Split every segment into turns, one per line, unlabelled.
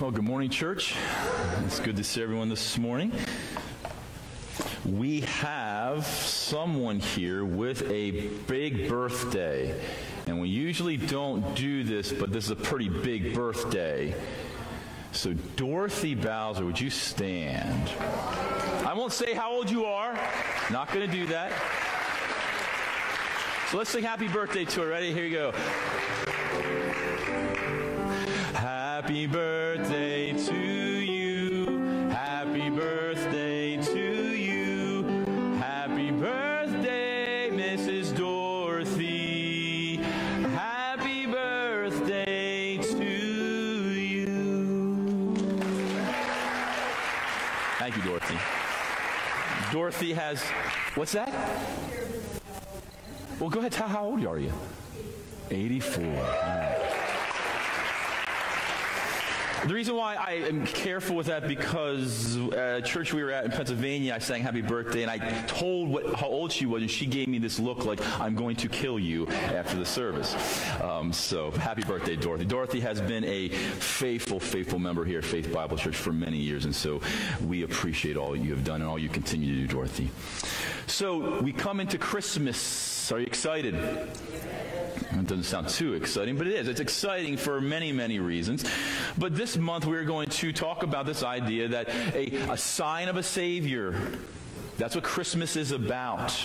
Well, good morning, church. It's good to see everyone this morning. We have someone here with a big birthday. And we usually don't do this, but this is a pretty big birthday. So, Dorothy Bowser, would you stand? I won't say how old you are. Not going to do that. So let's sing happy birthday to her. Ready? Here you go. Happy birthday to you. Happy birthday to you. Happy birthday, Mrs. Dorothy. Happy birthday to you. Thank you, Dorothy. Dorothy has, what's that? Well, go ahead. Tell how old are you? 84. The reason why I am careful with that because uh, church we were at in Pennsylvania, I sang happy birthday and I told what, how old she was and she gave me this look like I'm going to kill you after the service. Um, so happy birthday, Dorothy. Dorothy has been a faithful, faithful member here at Faith Bible Church for many years and so we appreciate all you have done and all you continue to do, Dorothy. So we come into Christmas. Are you excited? It doesn't sound too exciting, but it is. It's exciting for many, many reasons. But this month we're going to talk about this idea that a, a sign of a Savior, that's what Christmas is about.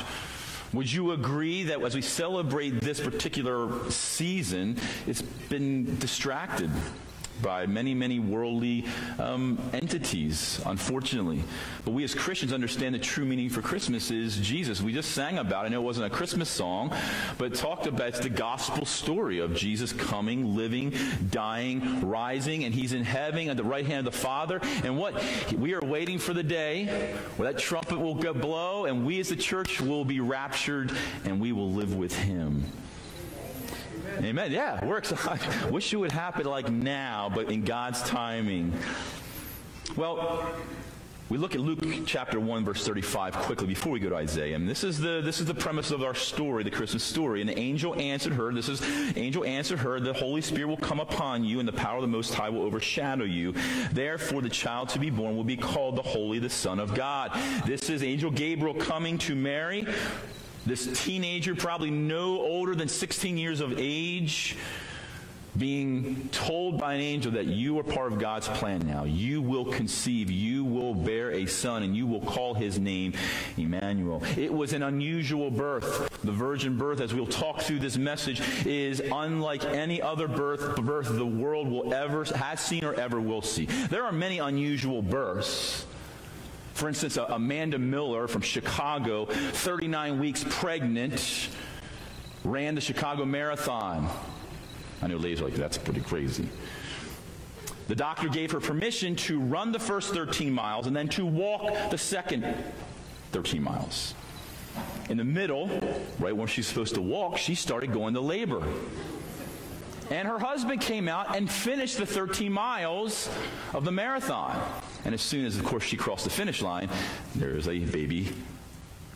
Would you agree that as we celebrate this particular season, it's been distracted by many, many worldly um, entities, unfortunately. But we as Christians understand the true meaning for Christmas is Jesus. We just sang about. I know it wasn't a Christmas song, but talked about it's the gospel story of Jesus coming, living, dying, rising, and he's in heaven at the right hand of the Father. And what? We are waiting for the day where that trumpet will blow, and we as the church will be raptured, and we will live with him. Amen. Yeah, we're excited. Wish it would happen like now, but in God's timing. Well, we look at Luke chapter 1 verse 35 quickly before we go to Isaiah. And this is the this is the premise of our story, the Christmas story. And the angel answered her, this is angel answered her, the Holy Spirit will come upon you and the power of the most high will overshadow you. Therefore the child to be born will be called the holy the son of God. This is angel Gabriel coming to Mary this teenager, probably no older than 16 years of age, being told by an angel that you are part of God's plan now. You will conceive, you will bear a son, and you will call his name Emmanuel. It was an unusual birth. The virgin birth, as we'll talk through this message, is unlike any other birth, birth the world will ever, has seen or ever will see. There are many unusual births. For instance, Amanda Miller from Chicago, 39 weeks pregnant, ran the Chicago Marathon. I know ladies are like, that's pretty crazy. The doctor gave her permission to run the first 13 miles and then to walk the second 13 miles. In the middle, right when she's supposed to walk, she started going to labor. And her husband came out and finished the 13 miles of the marathon. And as soon as, of course, she crossed the finish line, there was a baby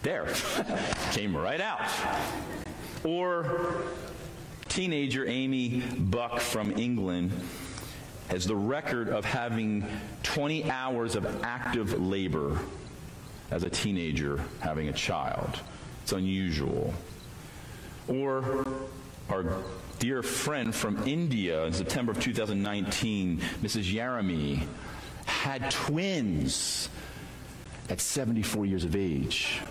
there. came right out. Or teenager Amy Buck from England has the record of having 20 hours of active labor as a teenager having a child. It's unusual. Or our dear friend from India in September of 2019, Mrs. Yarami, had twins at 74 years of age.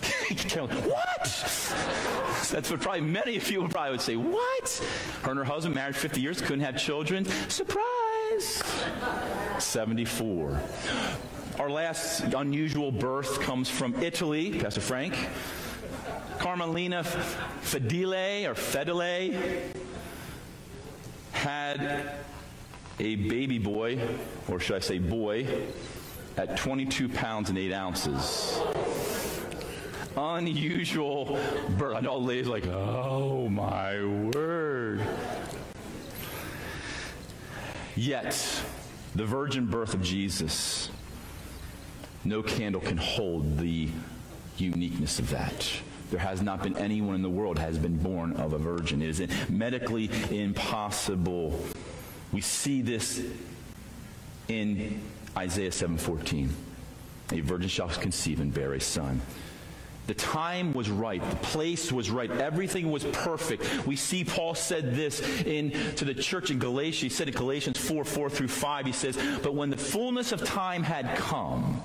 what? That's what probably many of you probably would say. What? Her and her husband married 50 years, couldn't have children. Surprise! 74. Our last unusual birth comes from Italy, Pastor Frank. Carmelina Fedele or Fedele had a baby boy, or should I say boy, at 22 pounds and 8 ounces. Unusual birth. I know ladies like, oh my word. Yet, the virgin birth of Jesus, no candle can hold the uniqueness of that. There has not been anyone in the world has been born of a virgin. It is medically impossible. We see this in Isaiah 7:14. A virgin shall conceive and bear a son. The time was right. The place was right. Everything was perfect. We see Paul said this in to the church in Galatia. He said in Galatians 4, 4 through 5, he says, But when the fullness of time had come,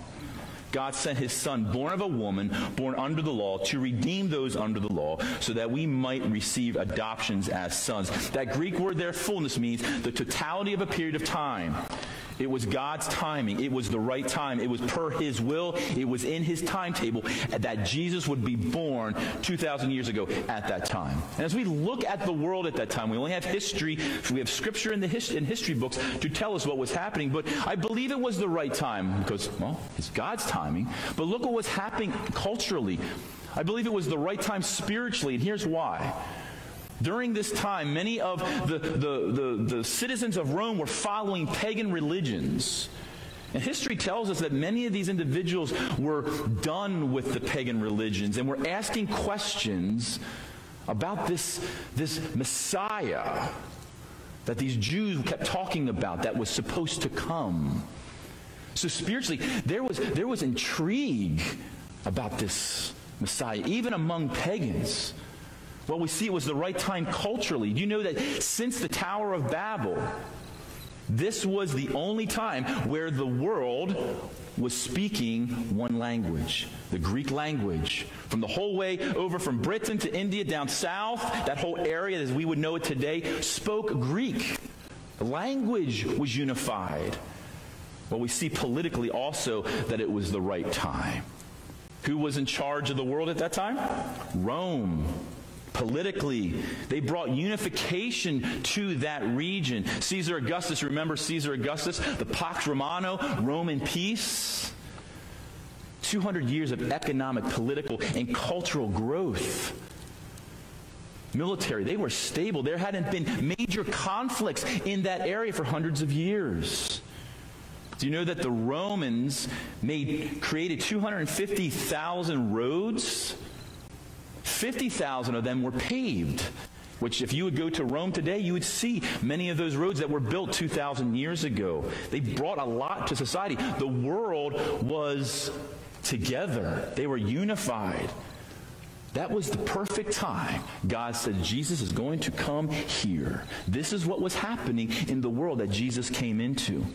God sent his son, born of a woman, born under the law, to redeem those under the law, so that we might receive adoptions as sons. That Greek word there, fullness, means the totality of a period of time. It was God's timing. It was the right time. It was per His will. It was in His timetable that Jesus would be born 2,000 years ago at that time. And as we look at the world at that time, we only have history. We have scripture in the hist- in history books to tell us what was happening. But I believe it was the right time because, well, it's God's timing. But look what was happening culturally. I believe it was the right time spiritually, and here's why. During this time, many of the, the, the, the, citizens of Rome were following pagan religions. And history tells us that many of these individuals were done with the pagan religions and were asking questions about this, this Messiah that these Jews kept talking about that was supposed to come. So spiritually, there was, there was intrigue about this Messiah, even among pagans. Well, we see it was the right time culturally. Do you know that since the Tower of Babel, this was the only time where the world was speaking one language, the Greek language. From the whole way over from Britain to India down south, that whole area as we would know it today spoke Greek. The language was unified. Well, we see politically also that it was the right time. Who was in charge of the world at that time? Rome politically. They brought unification to that region. Caesar Augustus, remember Caesar Augustus, the Pax Romano, Roman peace. 200 years of economic, political, and cultural growth. Military, they were stable. There hadn't been major conflicts in that area for hundreds of years. Do you know that the Romans made created 250,000 roads 50,000 of them were paved, which if you would go to Rome today, you would see many of those roads that were built 2,000 years ago. They brought a lot to society. The world was together, they were unified. That was the perfect time. God said, Jesus is going to come here. This is what was happening in the world that Jesus came into.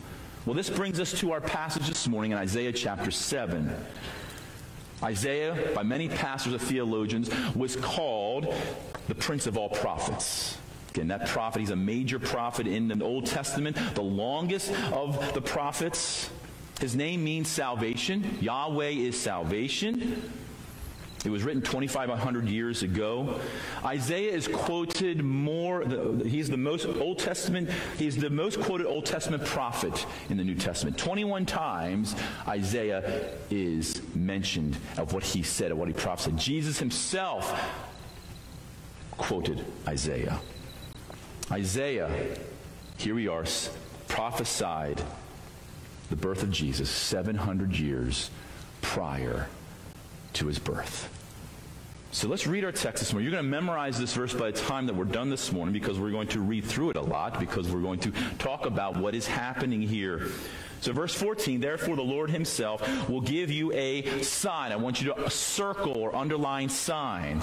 Well, this brings us to our passage this morning in Isaiah chapter 7. Isaiah, by many pastors and theologians, was called the prince of all prophets. Again, that prophet, he's a major prophet in the Old Testament, the longest of the prophets. His name means salvation. Yahweh is salvation. It was written 2,500 years ago. Isaiah is quoted more, he's the most Old Testament, he's the most quoted Old Testament prophet in the New Testament. 21 times Isaiah is mentioned of what he said, of what he prophesied. Jesus himself quoted Isaiah. Isaiah, here we are, prophesied the birth of Jesus 700 years prior to his birth. So let's read our text this morning. You're going to memorize this verse by the time that we're done this morning because we're going to read through it a lot because we're going to talk about what is happening here. So, verse 14, therefore the Lord himself will give you a sign. I want you to circle or underline sign.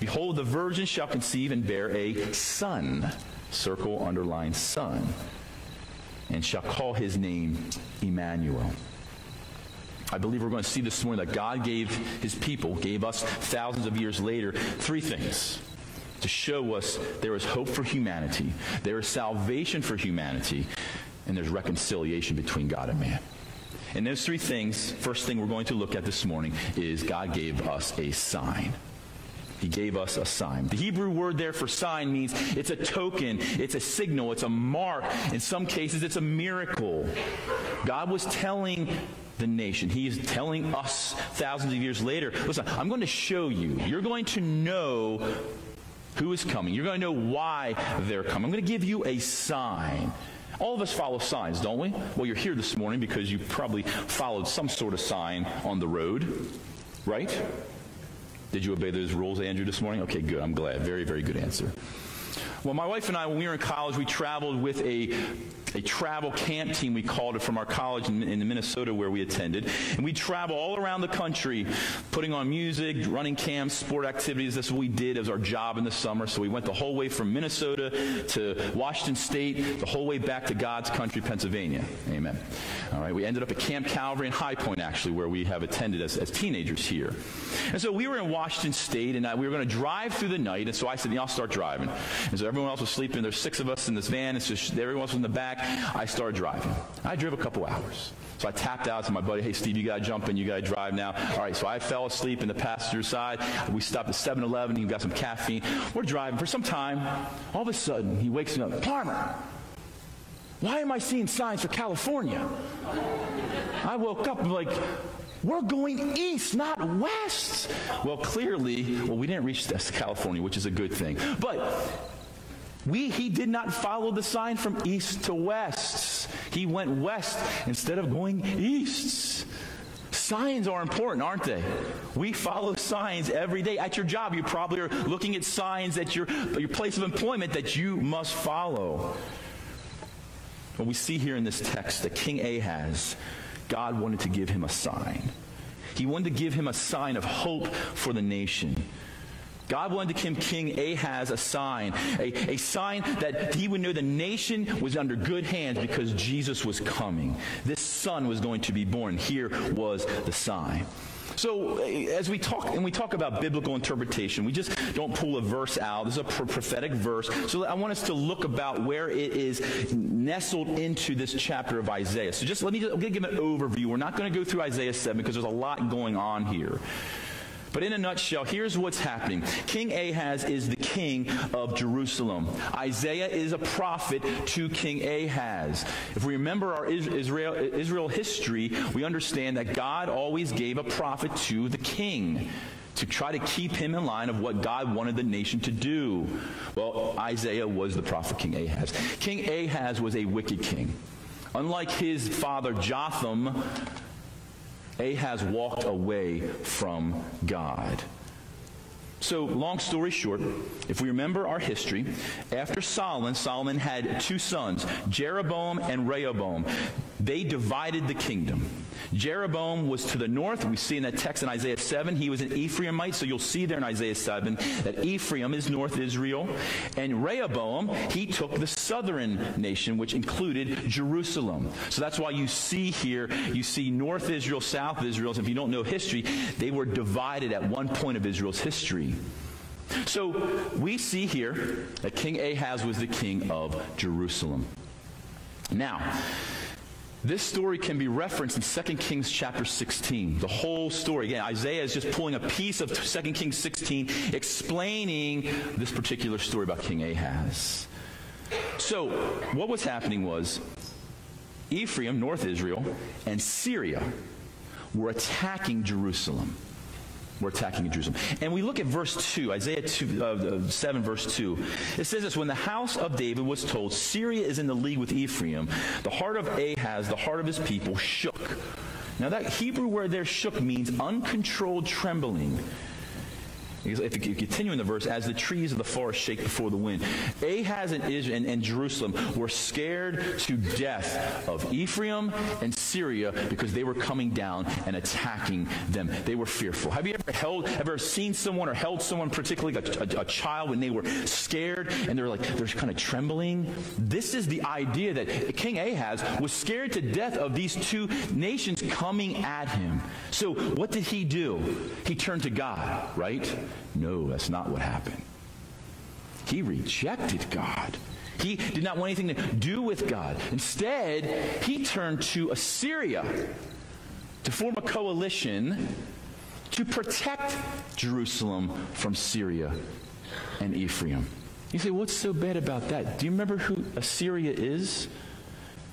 Behold, the virgin shall conceive and bear a son. Circle, underline son. And shall call his name Emmanuel. I believe we're going to see this morning that God gave his people, gave us thousands of years later, three things to show us there is hope for humanity, there is salvation for humanity, and there's reconciliation between God and man. And those three things, first thing we're going to look at this morning is God gave us a sign. He gave us a sign. The Hebrew word there for sign means it's a token, it's a signal, it's a mark. In some cases, it's a miracle. God was telling the nation. He is telling us thousands of years later listen, I'm going to show you. You're going to know who is coming. You're going to know why they're coming. I'm going to give you a sign. All of us follow signs, don't we? Well, you're here this morning because you probably followed some sort of sign on the road, right? Did you obey those rules, Andrew, this morning? Okay, good. I'm glad. Very, very good answer. Well, my wife and I, when we were in college, we traveled with a a travel camp team, we called it, from our college in, in Minnesota where we attended. And we'd travel all around the country, putting on music, running camps, sport activities. That's what we did. Was our job in the summer. So we went the whole way from Minnesota to Washington State, the whole way back to God's country, Pennsylvania. Amen. All right. We ended up at Camp Calvary in High Point, actually, where we have attended as, as teenagers here. And so we were in Washington State, and I, we were going to drive through the night. And so I said, yeah, I'll start driving. And so everyone else was sleeping. There's six of us in this van. It's just everyone else was in the back. I started driving. I drove a couple hours. So I tapped out to my buddy, hey, Steve, you got to jump in. You got to drive now. All right, so I fell asleep in the passenger side. We stopped at 7 Eleven. He got some caffeine. We're driving for some time. All of a sudden, he wakes me up. Parmer, why am I seeing signs for California? I woke up and like, we're going east, not west. Well, clearly, well, we didn't reach California, which is a good thing. But we, he did not follow the sign from east to west. He went west instead of going east. Signs are important, aren't they? We follow signs every day. At your job, you probably are looking at signs at your, your place of employment that you must follow. What we see here in this text that King Ahaz, God wanted to give him a sign. He wanted to give him a sign of hope for the nation. God wanted to give King Ahaz a sign, a, a sign that he would know the nation was under good hands because Jesus was coming. This son was going to be born. Here was the sign. So, as we talk and we talk about biblical interpretation, we just don't pull a verse out. This is a prophetic verse. So, I want us to look about where it is nestled into this chapter of Isaiah. So, just let me just, give an overview. We're not going to go through Isaiah 7 because there's a lot going on here. But in a nutshell, here's what's happening King Ahaz is the king of Jerusalem. Isaiah is a prophet to King Ahaz. If we remember our Israel, Israel history, we understand that God always gave a prophet to the king to try to keep him in line of what God wanted the nation to do. Well, Isaiah was the prophet King Ahaz. King Ahaz was a wicked king. Unlike his father Jotham, Ahaz walked away from God. So, long story short, if we remember our history, after Solomon, Solomon had two sons, Jeroboam and Rehoboam. They divided the kingdom. Jeroboam was to the north. We see in that text in Isaiah 7, he was an Ephraimite. So you'll see there in Isaiah 7 that Ephraim is North Israel. And Rehoboam, he took the southern nation, which included Jerusalem. So that's why you see here, you see North Israel, South Israel. If you don't know history, they were divided at one point of Israel's history. So we see here that King Ahaz was the king of Jerusalem. Now, this story can be referenced in 2 Kings chapter 16. The whole story. Again, Isaiah is just pulling a piece of 2 Kings 16 explaining this particular story about King Ahaz. So, what was happening was Ephraim, North Israel, and Syria were attacking Jerusalem. We're attacking Jerusalem. And we look at verse 2, Isaiah 2, uh, 7, verse 2. It says this When the house of David was told, Syria is in the league with Ephraim, the heart of Ahaz, the heart of his people, shook. Now, that Hebrew word there, shook, means uncontrolled trembling. If you continue in the verse, as the trees of the forest shake before the wind. Ahaz and, Israel and, Jerusalem were scared to death of Ephraim and Syria because they were coming down and attacking them. They were fearful. Have you ever held, ever seen someone or held someone, particularly a, a, a child, when they were scared and they're like, they're kind of trembling? This is the idea that King Ahaz was scared to death of these two nations coming at him. So what did he do? He turned to God, right? No, that's not what happened. He rejected God. He did not want anything to do with God. Instead, he turned to Assyria to form a coalition to protect Jerusalem from Syria and Ephraim. You say, what's so bad about that? Do you remember who Assyria is?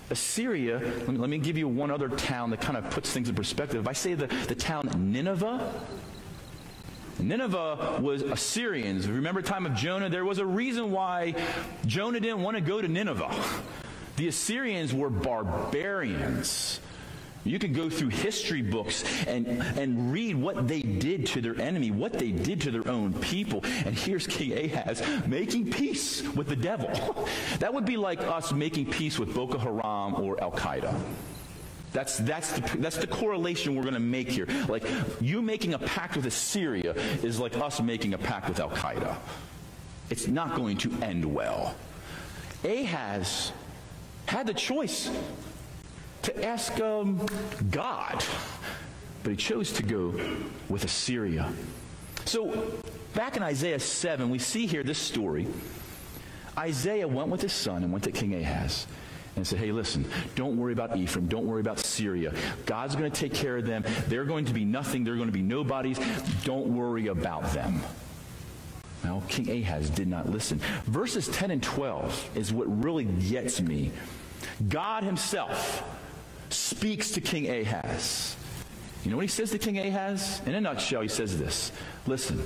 Assyria, let me, let me give you one other town that kind of puts things in perspective. If I say the, the town Nineveh, Nineveh was Assyrians. Remember time of Jonah? There was a reason why Jonah didn't want to go to Nineveh. The Assyrians were barbarians. You can go through history books and, and read what they did to their enemy, what they did to their own people. And here's King Ahaz making peace with the devil. That would be like us making peace with Boko Haram or Al Qaeda. That's, that's, the, that's the correlation we're going to make here. Like, you making a pact with Assyria is like us making a pact with Al Qaeda. It's not going to end well. Ahaz had the choice to ask um, God, but he chose to go with Assyria. So, back in Isaiah 7, we see here this story. Isaiah went with his son and went to King Ahaz and said, Hey, listen, don't worry about Ephraim. Don't worry about Syria. God's going to take care of them. They're going to be nothing. They're going to be nobodies. Don't worry about them. Well, King Ahaz did not listen. Verses 10 and 12 is what really gets me. God himself speaks to King Ahaz. You know what he says to King Ahaz? In a nutshell, he says this Listen,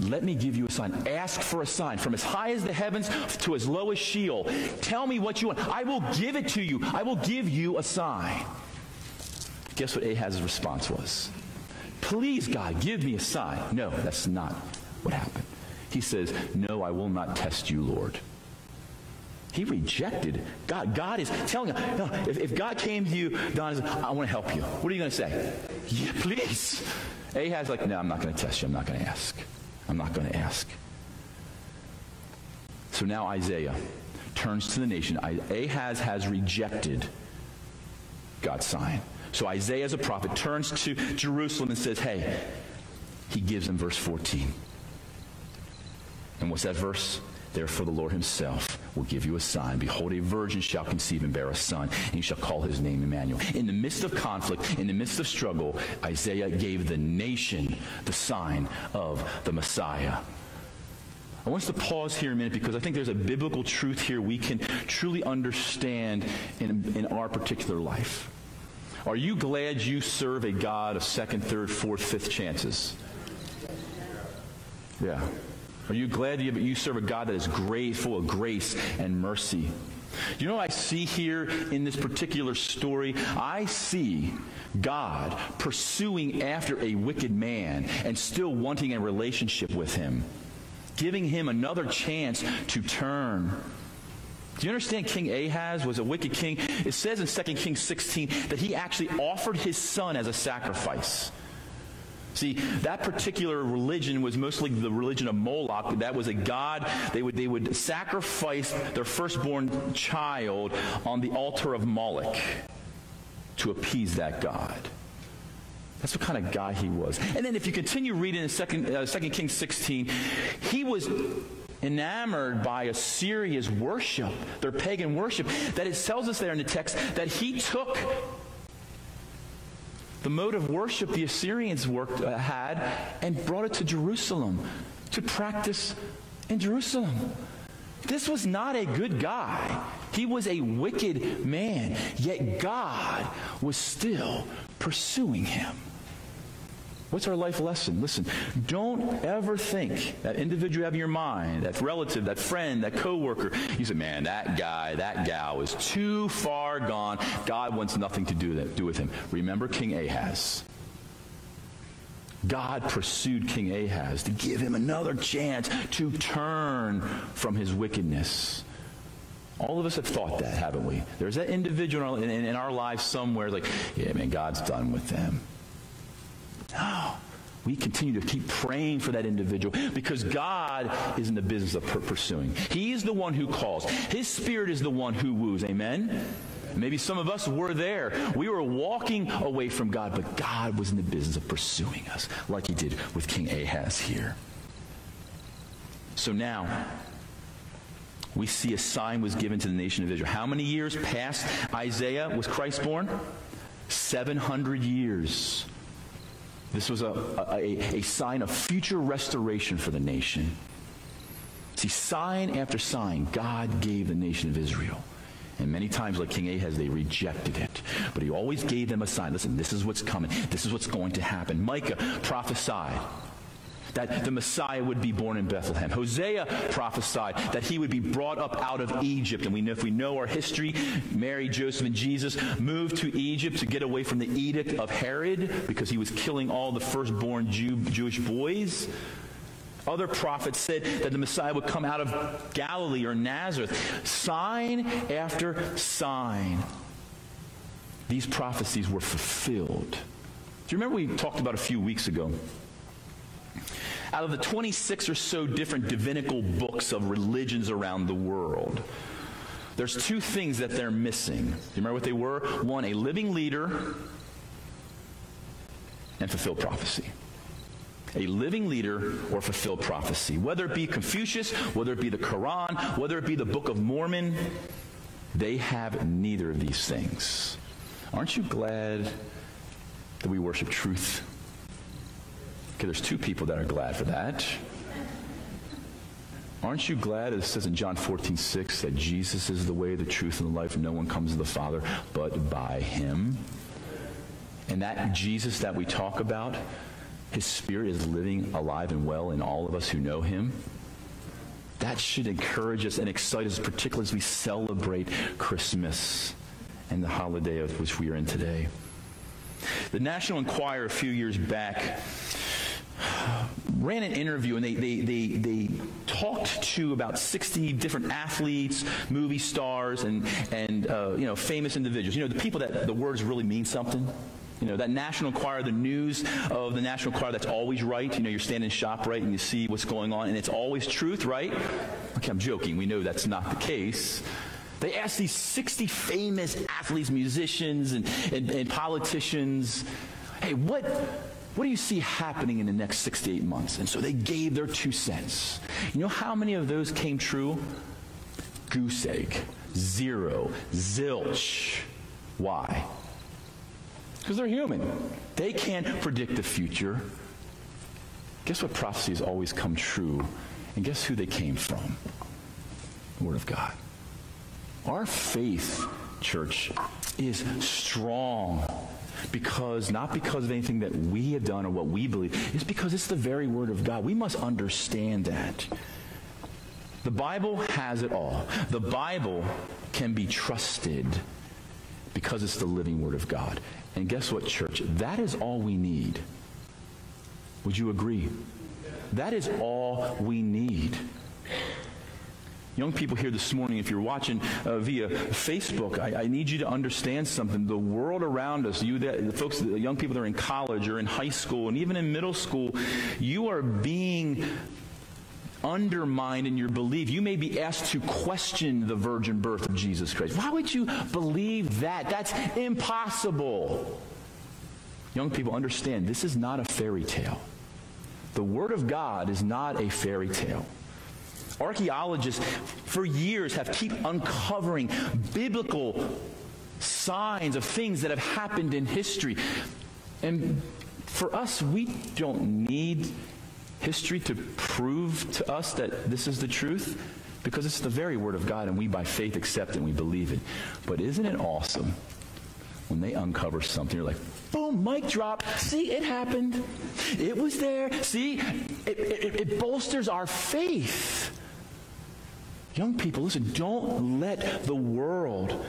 let me give you a sign. Ask for a sign from as high as the heavens to as low as Sheol. Tell me what you want. I will give it to you. I will give you a sign. Guess what Ahaz's response was? Please, God, give me a sign. No, that's not what happened. He says, No, I will not test you, Lord. He rejected God. God is telling him, no, if, if God came to you, Don, I want to help you. What are you going to say? Yeah, please. Ahaz like, no, I'm not going to test you. I'm not going to ask. I'm not going to ask. So now Isaiah turns to the nation. Ahaz has rejected God's sign. So Isaiah, as a prophet, turns to Jerusalem and says, Hey, he gives them verse 14. And what's that verse? Therefore, the Lord himself will give you a sign. Behold, a virgin shall conceive and bear a son, and he shall call his name Emmanuel. In the midst of conflict, in the midst of struggle, Isaiah gave the nation the sign of the Messiah. I want us to pause here a minute because I think there's a biblical truth here we can truly understand in, in our particular life. Are you glad you serve a God of second, third, fourth, fifth chances? Yeah. Are you glad you, you serve a God that is great, full of grace and mercy? You know I see here in this particular story? I see God pursuing after a wicked man and still wanting a relationship with him, giving him another chance to turn. Do you understand King Ahaz was a wicked king? It says in 2 Kings 16 that he actually offered his son as a sacrifice. See, that particular religion was mostly the religion of Moloch. That was a god. They would, they would sacrifice their firstborn child on the altar of Moloch to appease that god. That's what kind of guy he was. And then if you continue reading in 2, uh, 2 Kings 16, he was enamored by Assyria's worship, their pagan worship, that it tells us there in the text that he took the mode of worship the Assyrians worked, uh, had and brought it to Jerusalem to practice in Jerusalem. This was not a good guy. He was a wicked man, yet God was still pursuing him. What's our life lesson? Listen, don't ever think that individual you have in your mind, that relative, that friend, that coworker, you say, man, that guy, that gal is too far gone. God wants nothing to do, that, do with him. Remember King Ahaz. God pursued King Ahaz to give him another chance to turn from his wickedness. All of us have thought that, haven't we? There's that individual in, in, in our lives somewhere like, yeah, man, God's done with them. No. We continue to keep praying for that individual because God is in the business of pursuing. He is the one who calls. His spirit is the one who woos. Amen? Maybe some of us were there. We were walking away from God, but God was in the business of pursuing us, like he did with King Ahaz here. So now, we see a sign was given to the nation of Israel. How many years past Isaiah was Christ born? 700 years. This was a, a, a sign of future restoration for the nation. See, sign after sign, God gave the nation of Israel. And many times, like King Ahaz, they rejected it. But he always gave them a sign. Listen, this is what's coming. This is what's going to happen. Micah prophesied that the Messiah would be born in Bethlehem. Hosea prophesied that he would be brought up out of Egypt. And we know, if we know our history, Mary, Joseph, and Jesus moved to Egypt to get away from the edict of Herod because he was killing all the firstborn Jew, Jewish boys. Other prophets said that the Messiah would come out of Galilee or Nazareth. Sign after sign. These prophecies were fulfilled. Do you remember we talked about a few weeks ago? Out of the 26 or so different divinical books of religions around the world, there's two things that they're missing. Do you remember what they were? One, a living leader, and fulfilled prophecy a living leader or fulfilled prophecy. Whether it be Confucius, whether it be the Quran, whether it be the Book of Mormon, they have neither of these things. Aren't you glad that we worship truth? Okay, there's two people that are glad for that. Aren't you glad, as it says in John 14, 6, that Jesus is the way, the truth, and the life, no one comes to the Father but by him? And that Jesus that we talk about, his Spirit is living alive and well in all of us who know Him. That should encourage us and excite us, particularly as we celebrate Christmas and the holiday of which we are in today. The National Enquirer a few years back ran an interview and they, they, they, they talked to about 60 different athletes, movie stars, and, and uh, you know, famous individuals. You know, the people that the words really mean something. You know, that National Enquirer, the news of the National Enquirer that's always right. You know, you're standing in shop, right, and you see what's going on, and it's always truth, right? Okay, I'm joking. We know that's not the case. They asked these 60 famous athletes, musicians, and, and, and politicians, hey, what, what do you see happening in the next six to eight months? And so they gave their two cents. You know how many of those came true? Goose egg, zero, zilch. Why? Because they're human. They can't predict the future. Guess what prophecies always come true? And guess who they came from? The Word of God. Our faith, church, is strong because not because of anything that we have done or what we believe it's because it's the very word of god we must understand that the bible has it all the bible can be trusted because it's the living word of god and guess what, church? That is all we need. Would you agree? That is all we need. Young people here this morning, if you're watching uh, via Facebook, I, I, need you to understand something. The world around us, you, that, the folks, the young people that are in college or in high school and even in middle school, you are being undermined in your belief. You may be asked to question the virgin birth of Jesus Christ. Why would you believe that? That's impossible. Young people, understand this is not a fairy tale. The Word of God is not a fairy tale. Archaeologists for years have keep uncovering biblical signs of things that have happened in history. And for us, we don't need history to prove to us that this is the truth? Because it's the very Word of God, and we by faith accept it and we believe it. But isn't it awesome when they uncover something? You're like, boom, mic drop. See, it happened. It was there. See, it, it, it bolsters our faith. Young people, listen, don't let the world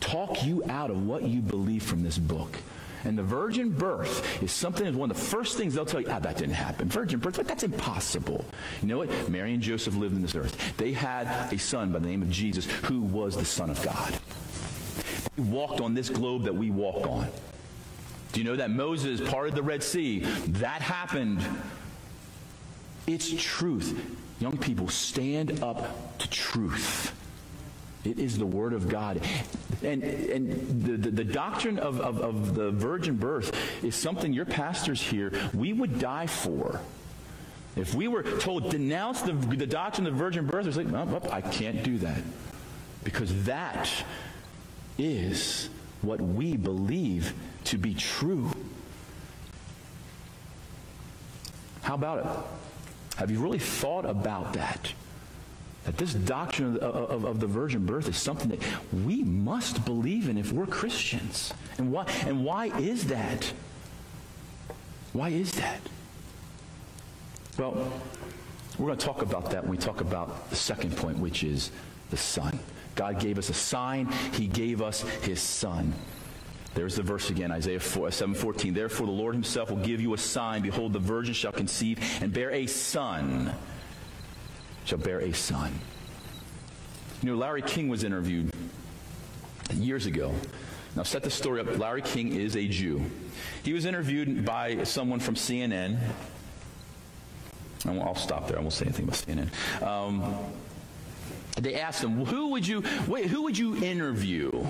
talk you out of what you believe from this book. And the virgin birth is something is one of the first things they'll tell you, ah, that didn't happen. Virgin birth, but that's impossible. You know what? Mary and Joseph lived in this earth. They had a son by the name of Jesus who was the Son of God. He walked on this globe that we walk on. Do you know that Moses parted the Red Sea? That happened. It's truth. Young people, stand up to truth. It is the Word of God. And, and the, the, the doctrine of, of, of, the virgin birth is something your pastors here, we would die for. If we were told, denounce the, the doctrine of the virgin birth, it's like, well, I can't do that. Because that is what we believe to be true. How about it? Have you really thought about that? That this doctrine of, of, of, the virgin birth is something that we must believe in if we're Christians. And why, and why is that? Why is that? Well, we're going to talk about that when we talk about the second point, which is the Son. God gave us a sign, He gave us His Son. There's the verse again, Isaiah 4, 7:14. Therefore the Lord himself will give you a sign. Behold, the virgin shall conceive and bear a son. Shall bear a son. You know, Larry King was interviewed years ago. Now, set the story up. Larry King is a Jew. He was interviewed by someone from CNN. I'll stop there. I won't say anything about CNN. Um, they asked him, "Who would you? Wait, who would you interview?"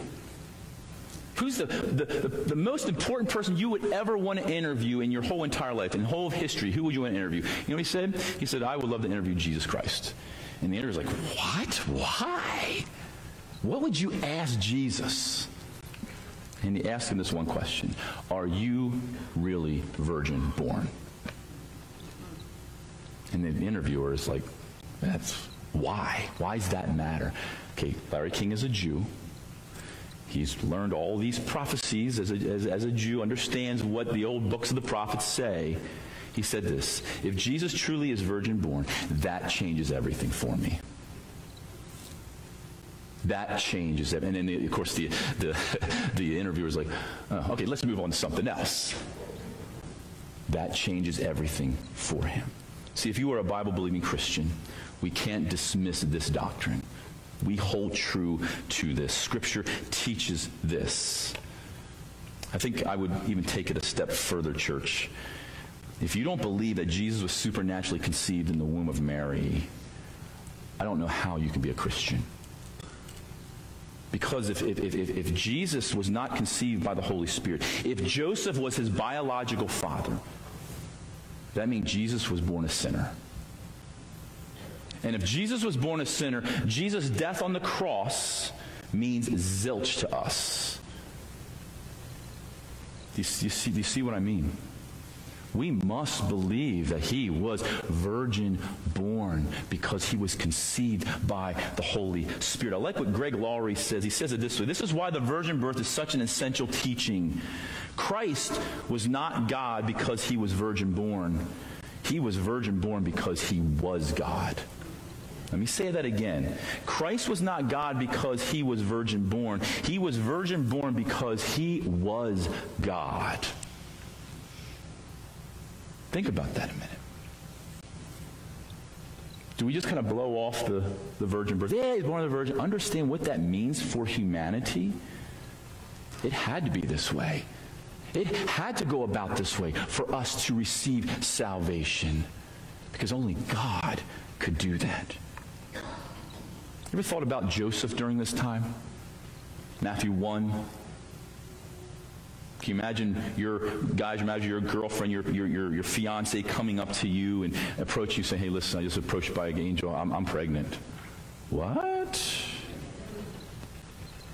Who's the, the, the, the, most important person you would ever want to interview in your whole entire life, in whole of history? Who would you want to interview? You know what he said? He said, I would love to interview Jesus Christ. And the interviewer's like, What? Why? What would you ask Jesus? And he asked him this one question Are you really virgin born? And the interviewer is like, That's why? Why does that matter? Okay, Larry King is a Jew. He's learned all these prophecies as a, as, as a Jew, understands what the old books of the prophets say. He said this If Jesus truly is virgin born, that changes everything for me. That changes it. And then, of course, the, the, the interviewer's like, oh, okay, let's move on to something else. That changes everything for him. See, if you are a Bible believing Christian, we can't dismiss this doctrine. We hold true to this. Scripture teaches this. I think I would even take it a step further, church. If you don't believe that Jesus was supernaturally conceived in the womb of Mary, I don't know how you can be a Christian. Because if, if, if, if, Jesus was not conceived by the Holy Spirit, if Joseph was his biological father, that means Jesus was born a sinner. And if Jesus was born a sinner, Jesus' death on the cross means zilch to us. Do you, see, do you see what I mean? We must believe that he was virgin born because he was conceived by the Holy Spirit. I like what Greg Laurie says. He says it this way This is why the virgin birth is such an essential teaching. Christ was not God because he was virgin born, he was virgin born because he was God. Let me say that again. Christ was not God because he was virgin born. He was virgin born because he was God. Think about that a minute. Do we just kind of blow off the, the virgin birth? Yeah, he's born of the virgin. Understand what that means for humanity? It had to be this way. It had to go about this way for us to receive salvation because only God could do that. You ever thought about Joseph during this time? Matthew 1. Can you imagine your guys, imagine your girlfriend, your, your, your, your fiance coming up to you and approach you saying, hey, listen, I just approached by an angel. I'm, I'm pregnant. What?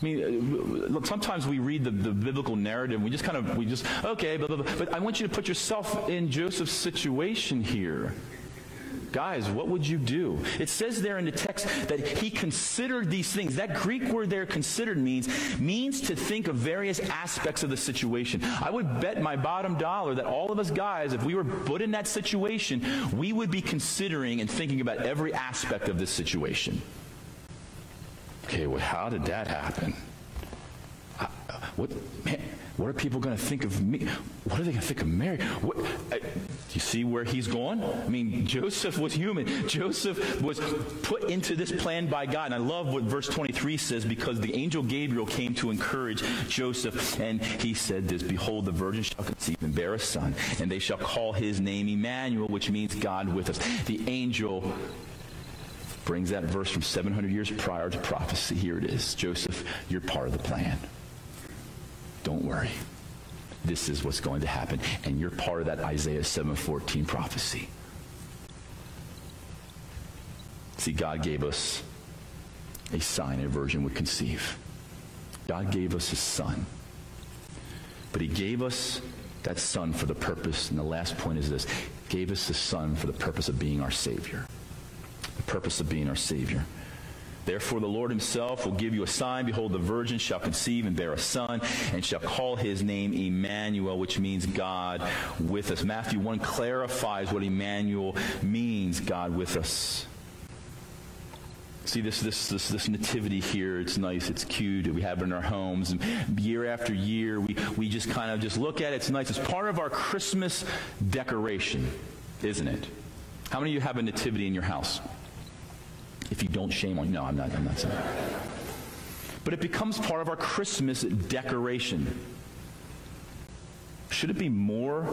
I mean, uh, sometimes we read the, the biblical narrative, we just kind of, we just, okay, blah, blah, blah. but I want you to put yourself in Joseph's situation here. Guys, what would you do? It says there in the text that he considered these things. That Greek word there, considered, means, means to think of various aspects of the situation. I would bet my bottom dollar that all of us guys, if we were put in that situation, we would be considering and thinking about every aspect of this situation. Okay, well, how did that happen? Uh, what, man, what are people going to think of me? What are they going to think of Mary? What, I, you see where he's going? I mean, Joseph was human. Joseph was put into this plan by God. And I love what verse 23 says because the angel Gabriel came to encourage Joseph. And he said this Behold, the virgin shall conceive and bear a son, and they shall call his name Emmanuel, which means God with us. The angel brings that verse from 700 years prior to prophecy. Here it is Joseph, you're part of the plan. Don't worry. This is what's going to happen. And you're part of that Isaiah 7:14 prophecy. See, God gave us a sign a virgin would conceive. God gave us his son. But he gave us that son for the purpose, and the last point is this, gave us the son for the purpose of being our Savior. The purpose of being our Savior. Therefore, the Lord himself will give you a sign. Behold, the virgin shall conceive and bear a son, and shall call his name Emmanuel, which means God with us. Matthew 1 clarifies what Emmanuel means, God with us. See this, this, this, this nativity here, it's nice, it's cute, we have it in our homes. And year after year, we, we just kind of just look at it, it's nice. It's part of our Christmas decoration, isn't it? How many of you have a nativity in your house? If you don't, shame on you. No, I'm not, I'm not saying that. But it becomes part of our Christmas decoration. Should it be more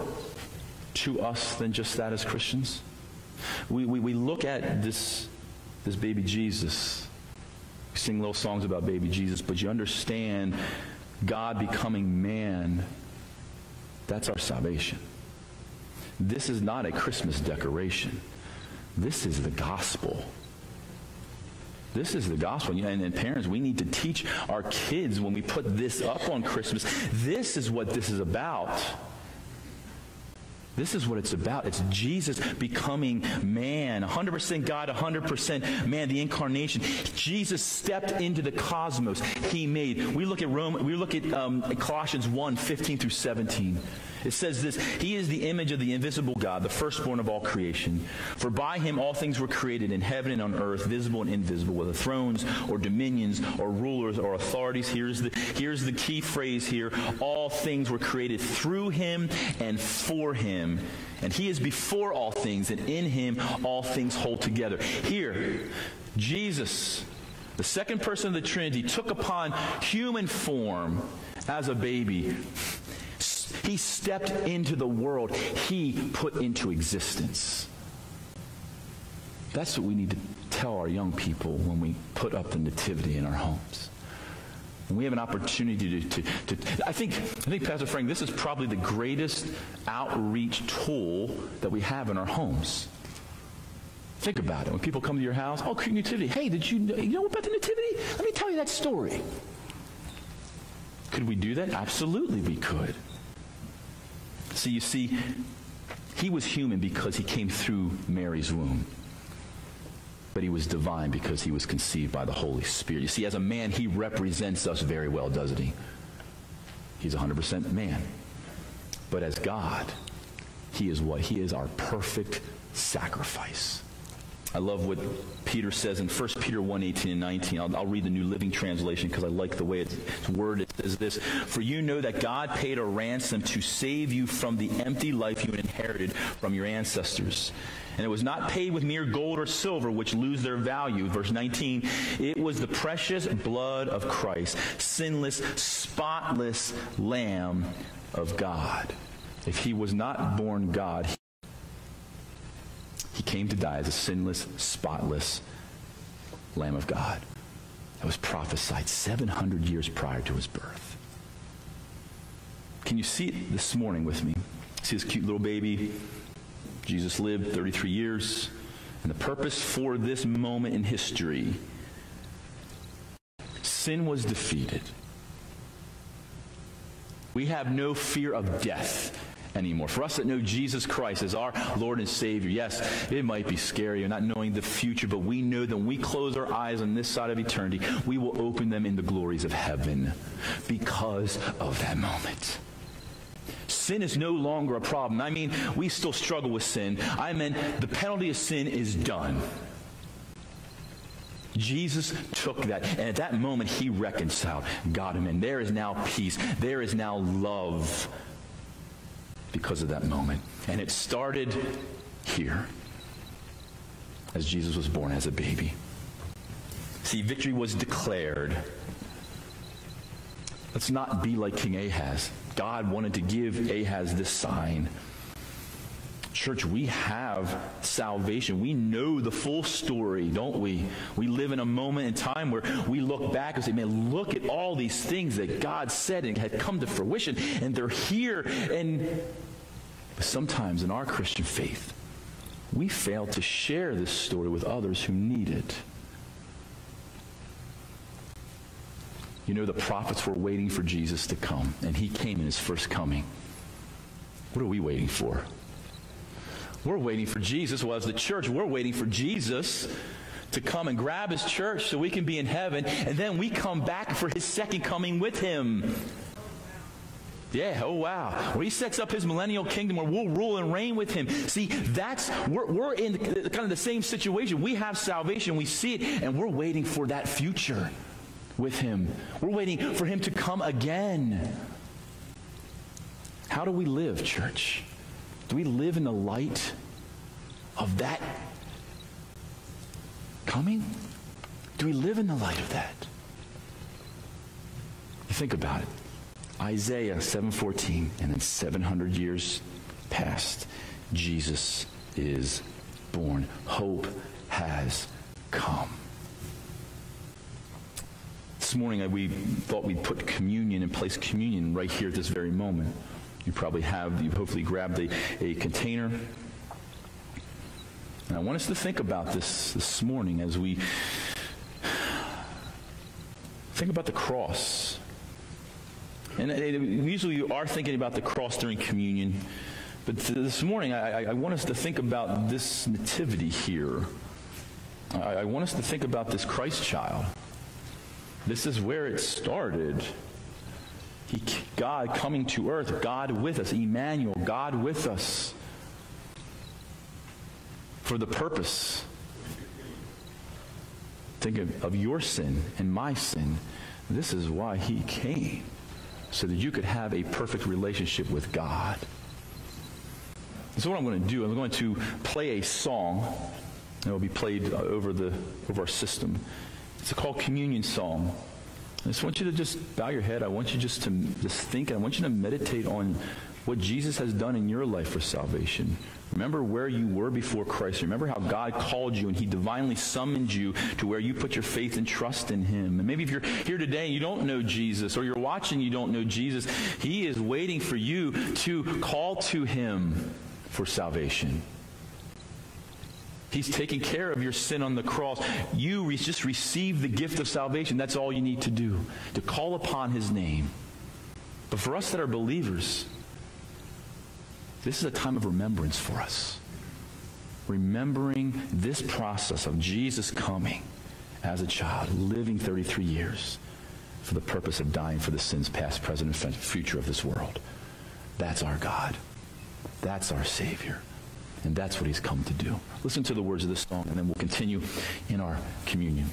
to us than just that as Christians? We, we, we look at this, this baby Jesus. We sing little songs about baby Jesus, but you understand God becoming man, that's our salvation. This is not a Christmas decoration. This is the gospel. This is the gospel. And, and parents, we need to teach our kids when we put this up on Christmas. This is what this is about. This is what it's about. It's Jesus becoming man, 100% God, 100% man, the incarnation. Jesus stepped into the cosmos he made. We look at Rome, we look at um, Colossians 1, 15 through 17. It says this He is the image of the invisible God, the firstborn of all creation. For by him all things were created in heaven and on earth, visible and invisible, whether thrones or dominions or rulers or authorities. Here's the, here's the key phrase here all things were created through him and for him. And he is before all things, and in him all things hold together. Here, Jesus, the second person of the Trinity, took upon human form as a baby he stepped into the world, He put into existence. That's what we need to tell our young people when we put up the nativity in our homes. We have an opportunity to, to, to, I think, I think, Pastor Frank, this is probably the greatest outreach tool that we have in our homes. Think about it. When people come to your house, oh, nativity. Hey, did you know, you know about the nativity? Let me tell you that story. Could we do that? Absolutely, we could. So you see, he was human because he came through Mary's womb. But he was divine because he was conceived by the Holy Spirit. You see, as a man, he represents us very well, doesn't he? He's 100% man. But as God, he is what? He is our perfect sacrifice. I love what Peter says in 1 Peter 1 18 and 19. I'll, I'll read the New Living Translation because I like the way it's, it's worded. It says this For you know that God paid a ransom to save you from the empty life you inherited from your ancestors. And it was not paid with mere gold or silver, which lose their value. Verse 19, it was the precious blood of Christ, sinless, spotless Lamb of God. If he was not born God, he came to die as a sinless, spotless Lamb of God. That was prophesied 700 years prior to his birth. Can you see it this morning with me? See this cute little baby? Jesus lived 33 years. And the purpose for this moment in history sin was defeated. We have no fear of death anymore. For us that know Jesus Christ as our Lord and Savior, yes, it might be scary, not knowing the future, but we know that when we close our eyes on this side of eternity, we will open them in the glories of heaven because of that moment. Sin is no longer a problem. I mean, we still struggle with sin. I mean, the penalty of sin is done. Jesus took that, and at that moment, he reconciled God and man. There is now peace. There is now love because of that moment. And it started here as Jesus was born as a baby. See, victory was declared. Let's not be like King Ahaz. God wanted to give Ahaz this sign. Church, we have salvation. We know the full story, don't we? We live in a moment in time where we look back and say, man, look at all these things that God said and had come to fruition, and they're here. And sometimes in our Christian faith, we fail to share this story with others who need it. You know, the prophets were waiting for Jesus to come, and he came in his first coming. What are we waiting for? We're waiting for Jesus. Well, as the church, we're waiting for Jesus to come and grab his church so we can be in heaven, and then we come back for his second coming with him. Yeah, oh wow. Where he sets up his millennial kingdom where we'll rule and reign with him. See, that's, we're, we're in kind of the same situation. We have salvation, we see it, and we're waiting for that future with him. We're waiting for him to come again. How do we live, church? Do we live in the light of that coming? Do we live in the light of that? Think about it. Isaiah 7:14 and then 700 years past Jesus is born. Hope has come. This morning we thought we'd put communion and place communion right here at this very moment. You probably have, you hopefully grabbed a, a container. And I want us to think about this this morning as we think about the cross. And uh, usually you are thinking about the cross during communion. But this morning, I, I want us to think about this nativity here. I, I want us to think about this Christ child. This is where it started. He, God coming to earth, God with us, Emmanuel, God with us for the purpose. Think of, of your sin and my sin. This is why he came so that you could have a perfect relationship with God. So what I'm going to do, I'm going to play a song. that will be played over the over our system. It's called communion song. I just want you to just bow your head. I want you just to just think. I want you to meditate on what Jesus has done in your life for salvation. Remember where you were before Christ. Remember how God called you and He divinely summoned you to where you put your faith and trust in Him. And maybe if you're here today and you don't know Jesus, or you're watching you don't know Jesus, He is waiting for you to call to Him for salvation. He's taking care of your sin on the cross. You re- just receive the gift of salvation. That's all you need to do, to call upon His name. But for us that are believers, this is a time of remembrance for us. Remembering this process of Jesus coming as a child, living 33 years for the purpose of dying for the sins past, present, and future of this world. That's our God. That's our Savior. And that's what he's come to do. Listen to the words of this song, and then we'll continue in our communion.